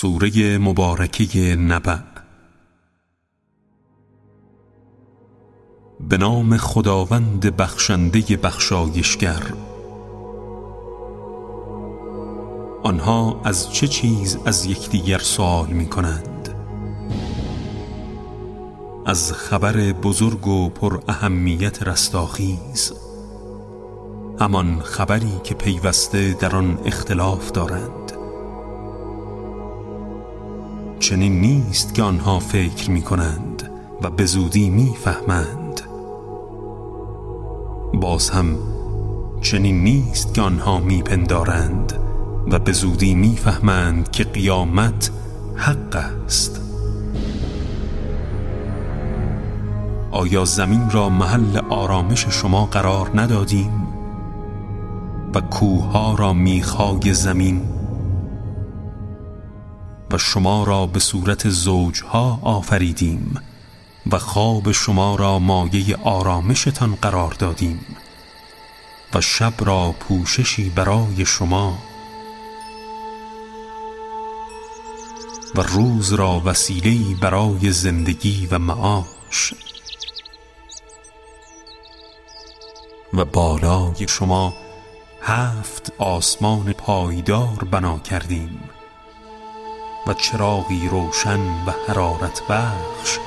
سوره مبارکه نبع به نام خداوند بخشنده بخشایشگر. آنها از چه چیز از یکدیگر سوال می کنند از خبر بزرگ و پر اهمیت رستاخیز. همان خبری که پیوسته در آن اختلاف دارند. چنین نیست که آنها فکر می کنند و به زودی می فهمند باز هم چنین نیست که آنها می پندارند و به زودی می فهمند که قیامت حق است. آیا زمین را محل آرامش شما قرار ندادیم؟ و کوه را میخای زمین شما را به صورت زوجها آفریدیم و خواب شما را مایه آرامشتان قرار دادیم و شب را پوششی برای شما و روز را وسیله‌ای برای زندگی و معاش و بالای شما هفت آسمان پایدار بنا کردیم. و چراغی روشن و حرارت بخش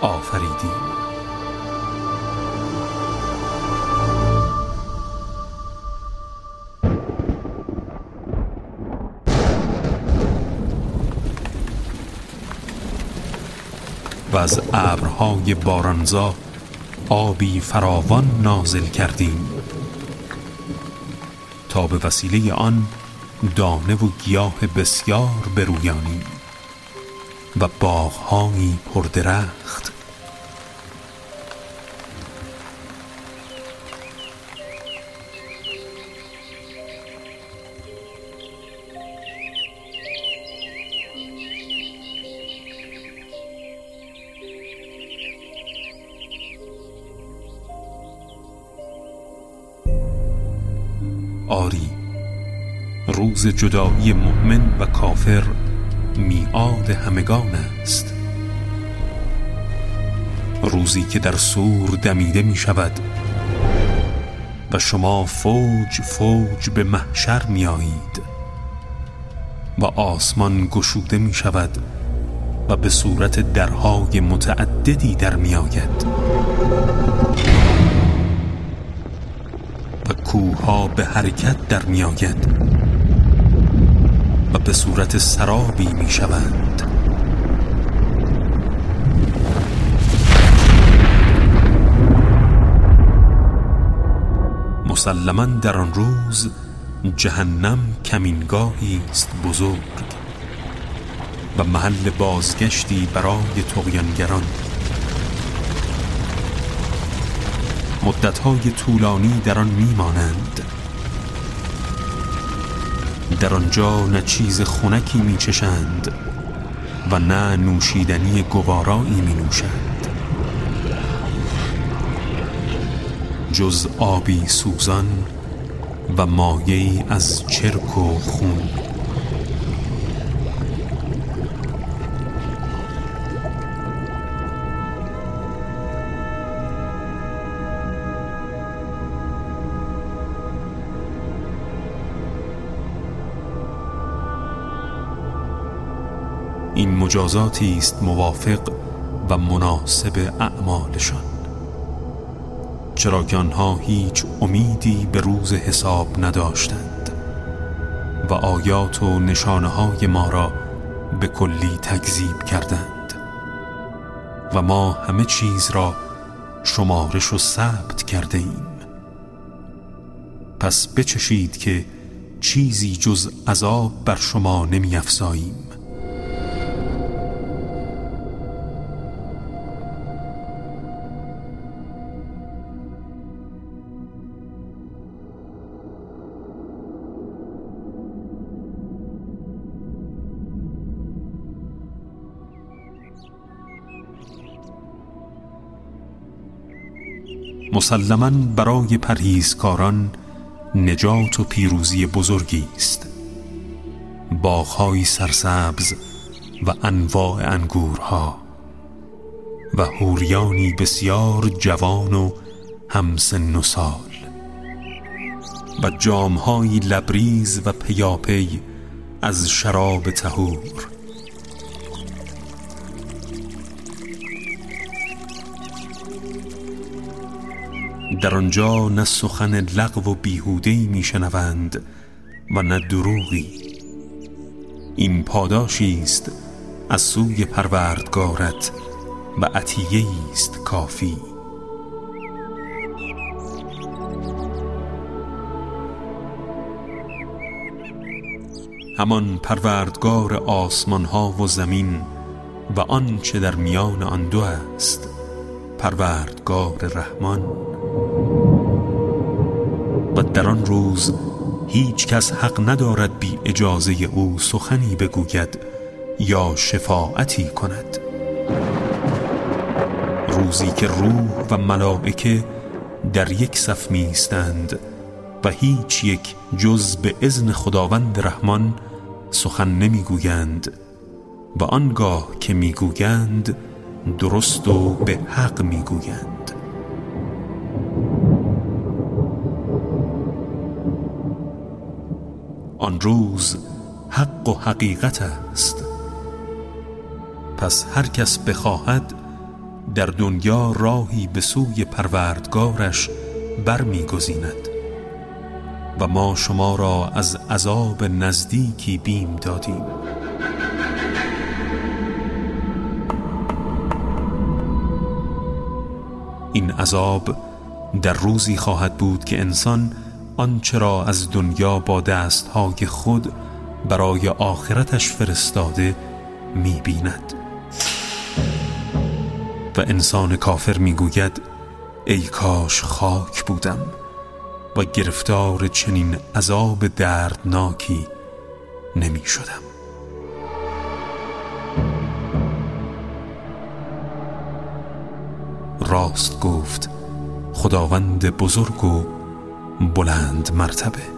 آفریدیم و از ابرهای بارانزا آبی فراوان نازل کردیم. تا به وسیله آن دانه و گیاه بسیار برویانیم و باغهایی پردرخت. آری روز جدایی مؤمن و کافر میعاد همگان است. روزی که در سور دمیده می شود و شما فوج فوج به محشر می آیید و آسمان گشوده می شود و به صورت درهای متعددی در می آید و کوها به حرکت در می آید به صورت سرابی می شوند مسلما در آن روز جهنم کمینگاهی است بزرگ و محل بازگشتی برای تقیانگران مدتهای طولانی در آن میمانند. در آنجا نه چیز خونکی می چشند و نه نوشیدنی گوارایی می نوشند جز آبی سوزان و مایه از چرک و خون. این مجازاتی است موافق و مناسب اعمالشان. چرا که آنها هیچ امیدی به روز حساب نداشتند و آیات و نشانه های ما را به کلی تکذیب کردند و ما همه چیز را شمارش و ثبت کرده ایم. پس بچشید که چیزی جز عذاب بر شما نمی افزاییم مسلما برای پرهیزکاران نجات و پیروزی بزرگی است. باغهایی سرسبز و انواع انگورها و هوریانی بسیار جوان و همسن و سال و جامهایی لبریز و پیاپی از شراب تهور در آنجا نه سخن لغو و بیهودهی میشنوند و نه دروغی. این پاداشی است از سوی پروردگارت و عطیه است کافی. همان پروردگار آسمان ها و زمین و آنچه در میان آن دو است پروردگار رحمان. در آن روز هیچ کس حق ندارد بی اجازه او سخنی بگوید یا شفاعتی کند. روزی که روح و ملائکه در یک صف میستند و هیچ یک جز به اذن خداوند رحمان سخن نمی‌گویند و آنگاه که می‌گویند درست و به حق می‌گویند. روز حق و حقیقت است. پس هر کس بخواهد در دنیا راهی به سوی پروردگارش برمیگزیند و ما شما را از عذاب نزدیکی بیم دادیم. این عذاب در روزی خواهد بود که انسان آنچه را از دنیا با دستهای خود برای آخرتش فرستاده می‌بیند. و انسان کافر می‌گوید ای کاش خاک بودم و گرفتار چنین عذاب دردناکی نمی شدم راست گفت خداوند بزرگ و بلند مرتبه.